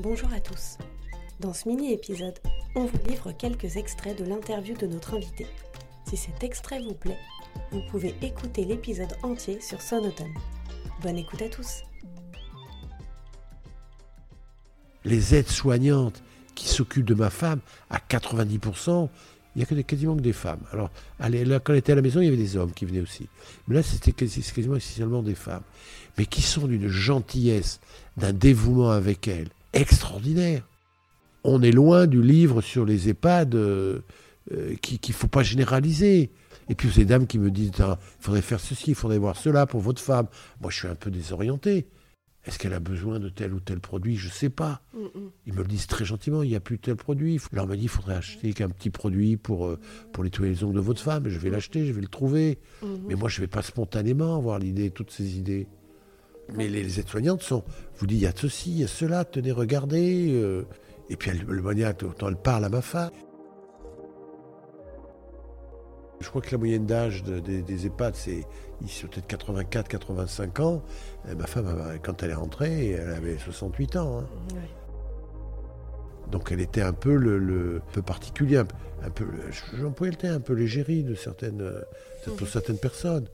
Bonjour à tous. Dans ce mini-épisode, on vous livre quelques extraits de l'interview de notre invité. Si cet extrait vous plaît, vous pouvez écouter l'épisode entier sur Sonotone. Bonne écoute à tous. Les aides-soignantes qui s'occupent de ma femme, à 90%, il n'y a quasiment que des femmes. Alors, quand elle était à la maison, il y avait des hommes qui venaient aussi. Mais là, c'était quasiment essentiellement des femmes. Mais qui sont d'une gentillesse, d'un dévouement avec elle, extraordinaire. On est loin du livre sur les EHPAD euh, euh, qu'il ne faut pas généraliser. Et puis ces dames qui me disent, il faudrait faire ceci, il faudrait voir cela pour votre femme. Moi, je suis un peu désorienté. Est-ce qu'elle a besoin de tel ou tel produit? Je ne sais pas. Ils me le disent très gentiment, il n'y a plus tel produit. Je leur me dit, il faudrait acheter qu'un petit produit pour, euh, pour nettoyer les ongles de votre femme. Je vais l'acheter, je vais le trouver. Mais moi, je ne vais pas spontanément avoir l'idée, toutes ces idées. Mais les, aides-soignantes sont, vous dites, il y a ceci, il y a cela, tenez, regardez. Euh. et puis elle, le maniaque, autant elle parle à ma femme. Je crois que la moyenne d'âge des EHPAD, c'est peut-être 84, 85 ans. ma femme, quand elle est rentrée, elle avait 68 ans. Hein. Donc elle était un peu le, peu particulier, un, peu, j'employais le terme, un peu légérie de certaines, pour mmh. certaines personnes.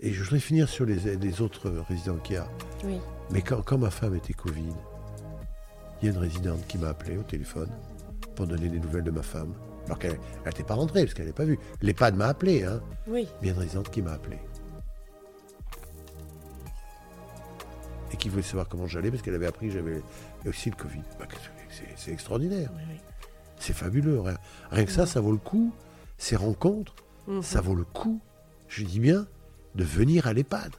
Et je voudrais finir sur les, autres résidents qu'il y a. Mais quand, ma femme était Covid, il y a une résidente qui m'a appelé au téléphone pour donner des nouvelles de ma femme. Alors qu'elle n'était pas rentrée, parce qu'elle n'avait pas vu. L'EHPAD m'a appelé, hein. Oui. Mais il y a une résidente qui m'a appelé. Et qui voulait savoir comment j'allais, parce qu'elle avait appris que j'avais aussi le Covid. Bah, c'est extraordinaire. C'est fabuleux. Rien, que ça, ça vaut le coup. Ces rencontres, mhm. ça vaut le coup. Je dis bien, de venir à l'EHPAD.